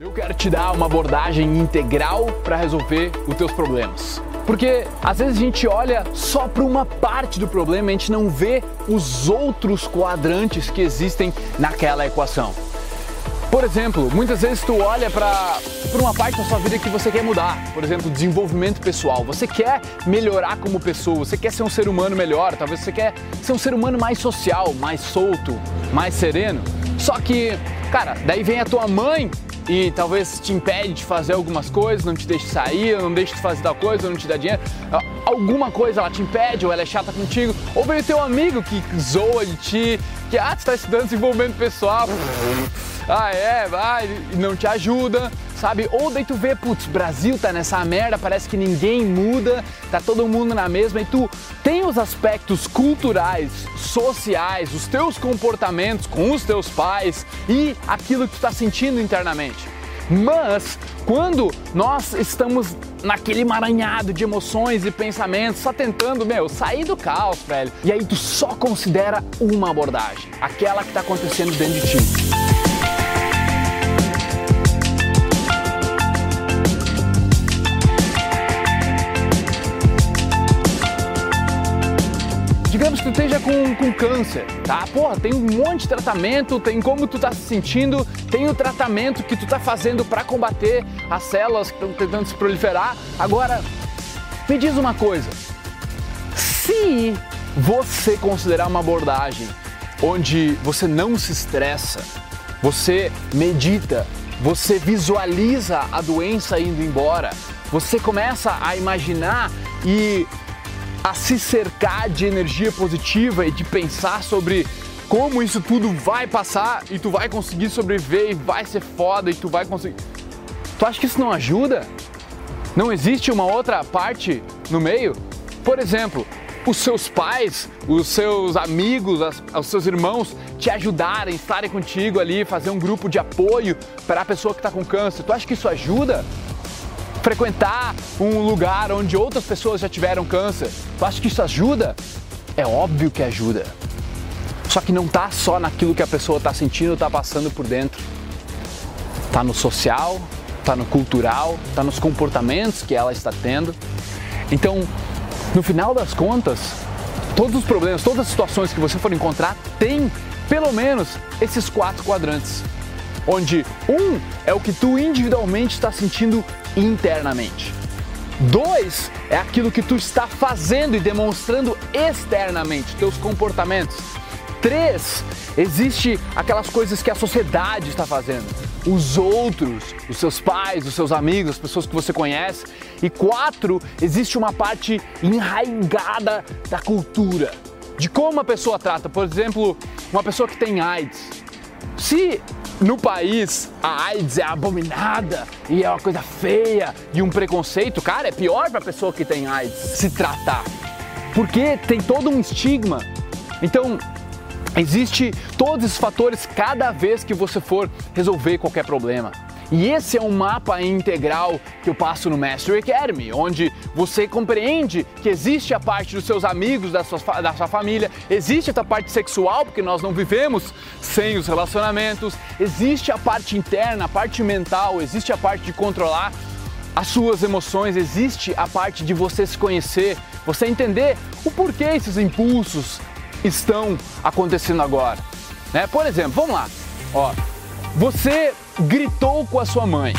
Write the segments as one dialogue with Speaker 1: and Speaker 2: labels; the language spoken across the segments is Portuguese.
Speaker 1: Eu quero te dar uma abordagem integral para resolver os teus problemas. Porque às vezes a gente olha só para uma parte do problema, a gente não vê os outros quadrantes que existem naquela equação. Por exemplo, muitas vezes tu olha para uma parte da sua vida que você quer mudar, por exemplo, desenvolvimento pessoal. Você quer melhorar como pessoa, você quer ser um ser humano melhor, talvez você quer ser um ser humano mais social, mais solto, mais sereno. Só que, cara, daí vem a tua mãe e talvez te impede de fazer algumas coisas, não te deixe sair, não deixe de fazer tal coisa, não te dá dinheiro. Alguma coisa ela te impede, ou ela é chata contigo, ou vem o teu amigo que zoa de ti, que ah, tu está estudando desenvolvimento pessoal, ah é, vai, não te ajuda sabe? Ou daí tu vê, putz, Brasil tá nessa merda, parece que ninguém muda, tá todo mundo na mesma, e tu tem os aspectos culturais, sociais, os teus comportamentos com os teus pais e aquilo que tu tá sentindo internamente. Mas quando nós estamos naquele emaranhado de emoções e pensamentos, só tentando, meu, sair do caos, velho, e aí tu só considera uma abordagem, aquela que está acontecendo dentro de ti. Que tu esteja com, com câncer, tá? Porra, tem um monte de tratamento, tem como tu tá se sentindo, tem o tratamento que tu tá fazendo para combater as células que estão tentando se proliferar. Agora, me diz uma coisa. Se você considerar uma abordagem onde você não se estressa, você medita, você visualiza a doença indo embora, você começa a imaginar e a se cercar de energia positiva e de pensar sobre como isso tudo vai passar e tu vai conseguir sobreviver e vai ser foda e tu vai conseguir. Tu acha que isso não ajuda? Não existe uma outra parte no meio? Por exemplo, os seus pais, os seus amigos, os seus irmãos te ajudarem, estarem contigo ali, fazer um grupo de apoio para a pessoa que está com câncer. Tu acha que isso ajuda? Frequentar um lugar onde outras pessoas já tiveram câncer. Tu acha que isso ajuda? É óbvio que ajuda. Só que não tá só naquilo que a pessoa está sentindo, está passando por dentro. Tá no social, tá no cultural, tá nos comportamentos que ela está tendo. Então, no final das contas, todos os problemas, todas as situações que você for encontrar tem pelo menos esses quatro quadrantes. Onde um é o que tu individualmente está sentindo internamente. Dois é aquilo que tu está fazendo e demonstrando externamente, teus comportamentos. Três, existe aquelas coisas que a sociedade está fazendo, os outros, os seus pais, os seus amigos, as pessoas que você conhece. E quatro, existe uma parte enraigada da cultura, de como a pessoa trata. Por exemplo, uma pessoa que tem AIDS. Se no país a AIDS é abominada e é uma coisa feia e um preconceito, cara, é pior para a pessoa que tem AIDS se tratar. Porque tem todo um estigma. Então, existe todos esses fatores cada vez que você for resolver qualquer problema. E esse é um mapa integral que eu passo no Mastery Academy, onde você compreende que existe a parte dos seus amigos, da sua, da sua família, existe a parte sexual, porque nós não vivemos sem os relacionamentos, existe a parte interna, a parte mental, existe a parte de controlar as suas emoções, existe a parte de você se conhecer, você entender o porquê esses impulsos estão acontecendo agora. Né? Por exemplo, vamos lá, ó, você gritou com a sua mãe.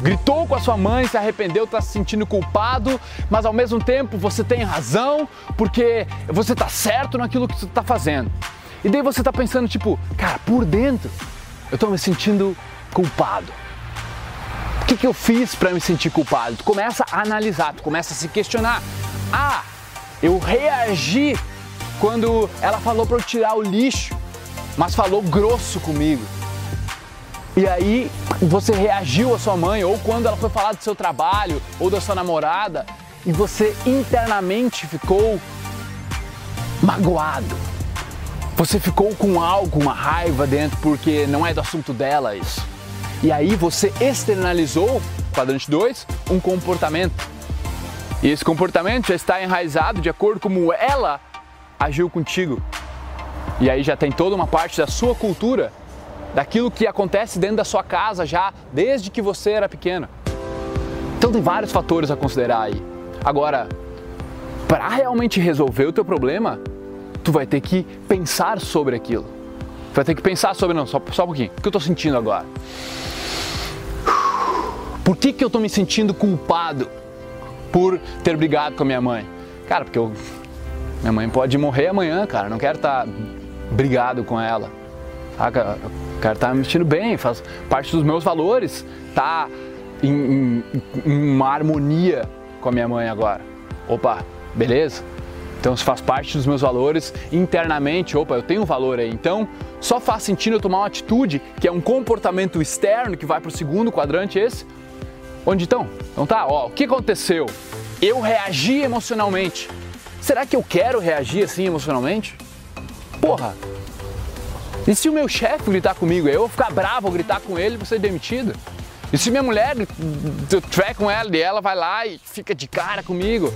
Speaker 1: Gritou com a sua mãe, se arrependeu, está se sentindo culpado, mas ao mesmo tempo você tem razão, porque você está certo naquilo que você está fazendo. E daí você está pensando, tipo, cara, por dentro eu estou me sentindo culpado. O que, que eu fiz para me sentir culpado? Tu começa a analisar, tu começa a se questionar. Ah, eu reagi quando ela falou para eu tirar o lixo, mas falou grosso comigo. E aí você reagiu à sua mãe, ou quando ela foi falar do seu trabalho, ou da sua namorada, e você internamente ficou magoado. Você ficou com algo, uma raiva dentro, porque não é do assunto dela isso. E aí você externalizou, quadrante 2, um comportamento. E esse comportamento já está enraizado de acordo com como ela agiu contigo. E aí já tem toda uma parte da sua cultura daquilo que acontece dentro da sua casa já desde que você era pequeno. Então tem vários fatores a considerar aí. Agora, para realmente resolver o teu problema, tu vai ter que pensar sobre aquilo. Tu vai ter que pensar sobre, não, só, só um pouquinho, o que eu estou sentindo agora? Por que, que eu estou me sentindo culpado por ter brigado com a minha mãe? Cara, porque eu, minha mãe pode morrer amanhã, cara, não quero estar tá brigado com ela. Tá? Estar tá me sentindo bem, faz parte dos meus valores, tá em, em, em uma harmonia com a minha mãe agora. Opa, beleza? Então, se faz parte dos meus valores internamente, opa, eu tenho um valor aí. Então, só faz sentido eu tomar uma atitude que é um comportamento externo que vai para o segundo quadrante esse. Onde então? Então tá, ó, o que aconteceu? Eu reagi emocionalmente. Será que eu quero reagir assim emocionalmente? Porra! E se o meu chefe gritar comigo, eu vou ficar bravo, vou gritar com ele vou ser demitido? E se minha mulher, eu track com ela e ela vai lá e fica de cara comigo?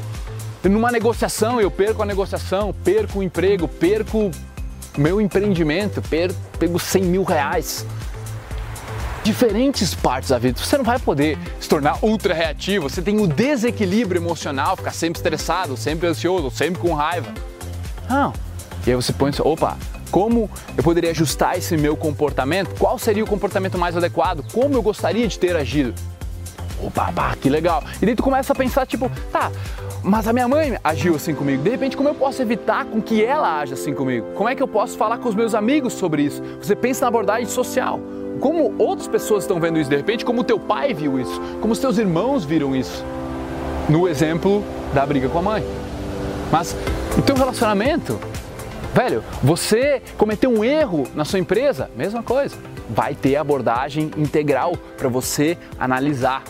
Speaker 1: E numa negociação, eu perco a negociação, perco o emprego, perco meu empreendimento, perco, perco 100 mil reais. Diferentes partes da vida. Você não vai poder se tornar ultra reativo, você tem o desequilíbrio emocional, ficar sempre estressado, sempre ansioso, sempre com raiva. Não. E aí você põe, opa, como eu poderia ajustar esse meu comportamento? Qual seria o comportamento mais adequado? Como eu gostaria de ter agido? Opa, que legal. E daí tu começa a pensar, tipo, tá, mas a minha mãe agiu assim comigo. De repente, como eu posso evitar com que ela haja assim comigo? Como é que eu posso falar com os meus amigos sobre isso? Você pensa na abordagem social. Como outras pessoas estão vendo isso de repente, como o teu pai viu isso, como os teus irmãos viram isso. No exemplo da briga com a mãe. Mas o teu relacionamento, Velho, você cometeu um erro na sua empresa, mesma coisa. Vai ter abordagem integral para você analisar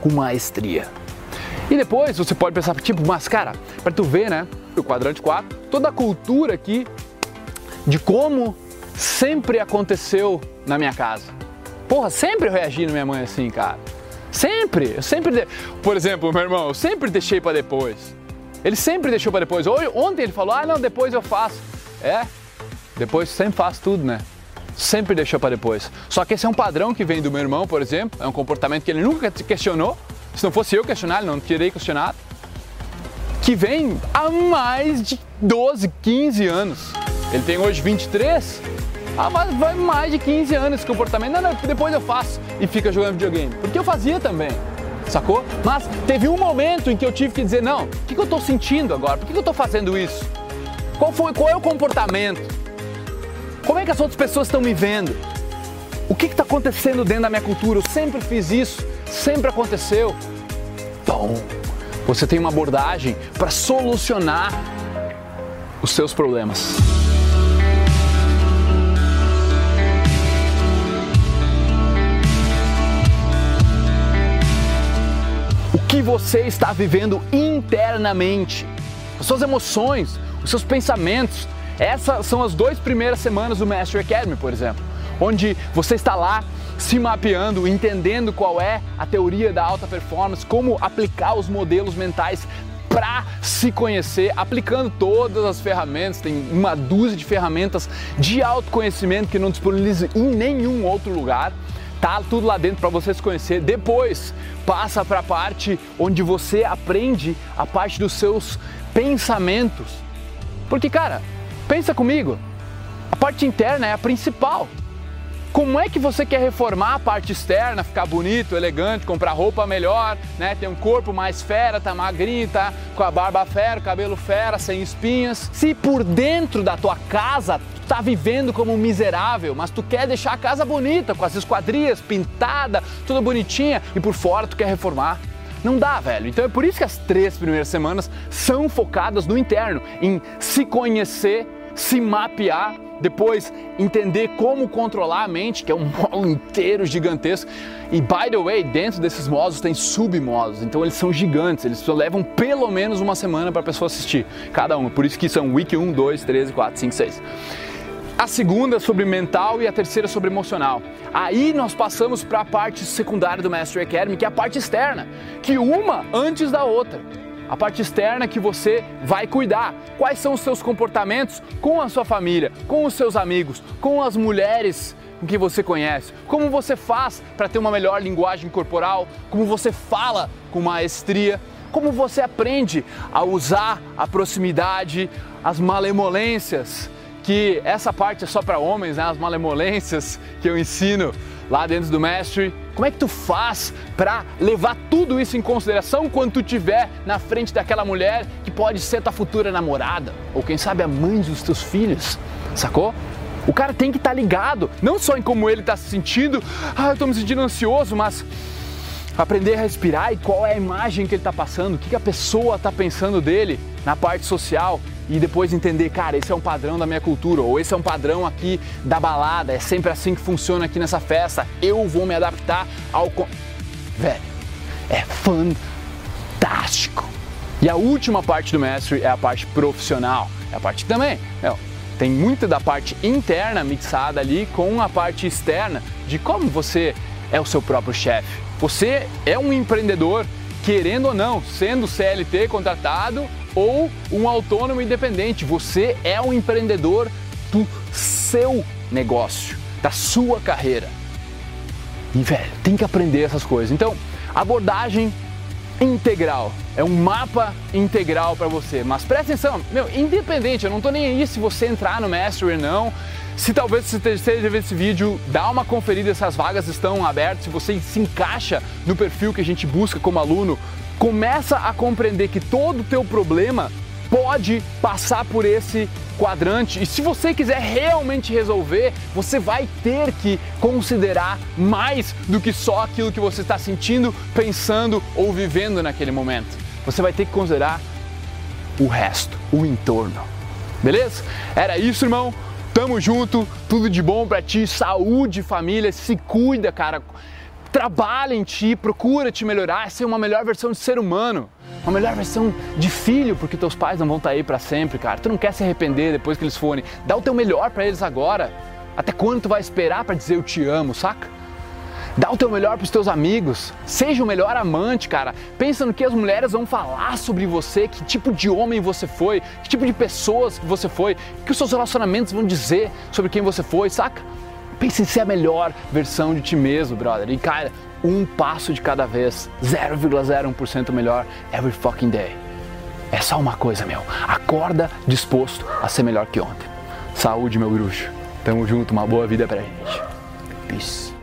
Speaker 1: com maestria. E depois você pode pensar, tipo, mas cara, para tu ver, né, o quadrante 4, toda a cultura aqui de como sempre aconteceu na minha casa. Porra, sempre eu reagi na minha mãe assim, cara. Sempre, eu sempre, de... por exemplo, meu irmão, eu sempre deixei para depois. Ele sempre deixou para depois. Ontem ele falou: "Ah, não, depois eu faço". É, depois sempre faz tudo, né? Sempre deixou para depois. Só que esse é um padrão que vem do meu irmão, por exemplo, é um comportamento que ele nunca questionou. Se não fosse eu questionar, ele não teria questionado. Que vem há mais de 12, 15 anos. Ele tem hoje 23. Ah, mas vai mais de 15 anos esse comportamento. Não, não, depois eu faço e fica jogando videogame. Porque eu fazia também sacou? Mas teve um momento em que eu tive que dizer: não, o que, que eu estou sentindo agora? Por que, que eu estou fazendo isso? Qual, foi, qual é o comportamento? Como é que as outras pessoas estão me vendo? O que está acontecendo dentro da minha cultura? Eu sempre fiz isso, sempre aconteceu. Bom, você tem uma abordagem para solucionar os seus problemas. O que você está vivendo internamente, as suas emoções, os seus pensamentos. Essas são as duas primeiras semanas do Master Academy, por exemplo, onde você está lá se mapeando, entendendo qual é a teoria da alta performance, como aplicar os modelos mentais para se conhecer, aplicando todas as ferramentas, tem uma dúzia de ferramentas de autoconhecimento que não disponibiliza em nenhum outro lugar. Tá tudo lá dentro para você se conhecer. Depois passa para a parte onde você aprende a parte dos seus pensamentos porque, cara, pensa comigo, a parte interna é a principal. Como é que você quer reformar a parte externa, ficar bonito, elegante, comprar roupa melhor, né? Ter um corpo mais fera, tá magrinho, tá com a barba fera, cabelo fera, sem espinhas. Se por dentro da tua casa tu tá vivendo como um miserável, mas tu quer deixar a casa bonita, com as esquadrias pintada, tudo bonitinha, e por fora tu quer reformar. Não dá, velho. Então é por isso que as três primeiras semanas são focadas no interno, em se conhecer, se mapear, depois entender como controlar a mente, que é um módulo inteiro gigantesco. E by the way, dentro desses módulos tem submódulos, então eles são gigantes, eles levam pelo menos uma semana para a pessoa assistir, cada um. Por isso que são week 1, 2, 3, 4, 5, 6 a segunda sobre mental e a terceira sobre emocional. Aí nós passamos para a parte secundária do Mastery Academy, que é a parte externa, que uma antes da outra. A parte externa que você vai cuidar. Quais são os seus comportamentos com a sua família, com os seus amigos, com as mulheres quem você conhece? Como você faz para ter uma melhor linguagem corporal? Como você fala com maestria? Como você aprende a usar a proximidade, as malemolências? Que essa parte é só para homens, né? As malemolências que eu ensino lá dentro do Mestre. Como é que tu faz para levar tudo isso em consideração quando tu estiver na frente daquela mulher que pode ser tua futura namorada ou quem sabe a mãe dos teus filhos, sacou? O cara tem que estar tá ligado, não só em como ele está se sentindo, ah, eu estou me sentindo ansioso, mas aprender a respirar e qual é a imagem que ele está passando, o que, que a pessoa está pensando dele na parte social e depois entender, cara, esse é um padrão da minha cultura, ou esse é um padrão aqui da balada, é sempre assim que funciona aqui nessa festa, eu vou me adaptar ao. Velho, é fantástico! E a última parte do mestre é a parte profissional, é a parte que também, tem muito da parte interna mixada ali com a parte externa de como você é o seu próprio chefe. Você é um empreendedor, querendo ou não, sendo CLT contratado ou um autônomo independente. Você é um empreendedor do seu negócio, da sua carreira. E, velho, tem que aprender essas coisas. Então, abordagem integral. É um mapa integral para você. Mas presta atenção, meu, independente, eu não tô nem aí se você entrar no Mastery ou não. Se talvez você esteja vendo esse vídeo, dá uma conferida se as vagas estão abertas, se você se encaixa no perfil que a gente busca como aluno, começa a compreender que todo o teu problema pode passar por esse quadrante e se você quiser realmente resolver, você vai ter que considerar mais do que só aquilo que você está sentindo, pensando ou vivendo naquele momento. Você vai ter que considerar o resto, o entorno. Beleza? Era isso, irmão. Tamo junto, tudo de bom para ti, saúde, família, se cuida, cara trabalha em ti, procura te melhorar, ser uma melhor versão de ser humano, uma melhor versão de filho, porque teus pais não vão estar tá aí para sempre, cara. Tu não quer se arrepender depois que eles forem. Dá o teu melhor para eles agora. Até quando tu vai esperar para dizer eu te amo, saca? Dá o teu melhor para os teus amigos. Seja o melhor amante, cara. Pensa no que as mulheres vão falar sobre você, que tipo de homem você foi, que tipo de pessoas que você foi, que os seus relacionamentos vão dizer sobre quem você foi, saca? Pense em ser a melhor versão de ti mesmo, brother. E cara, um passo de cada vez, 0,01% melhor every fucking day. É só uma coisa, meu. Acorda disposto a ser melhor que ontem. Saúde, meu bruxo. Tamo junto, uma boa vida pra gente. Peace.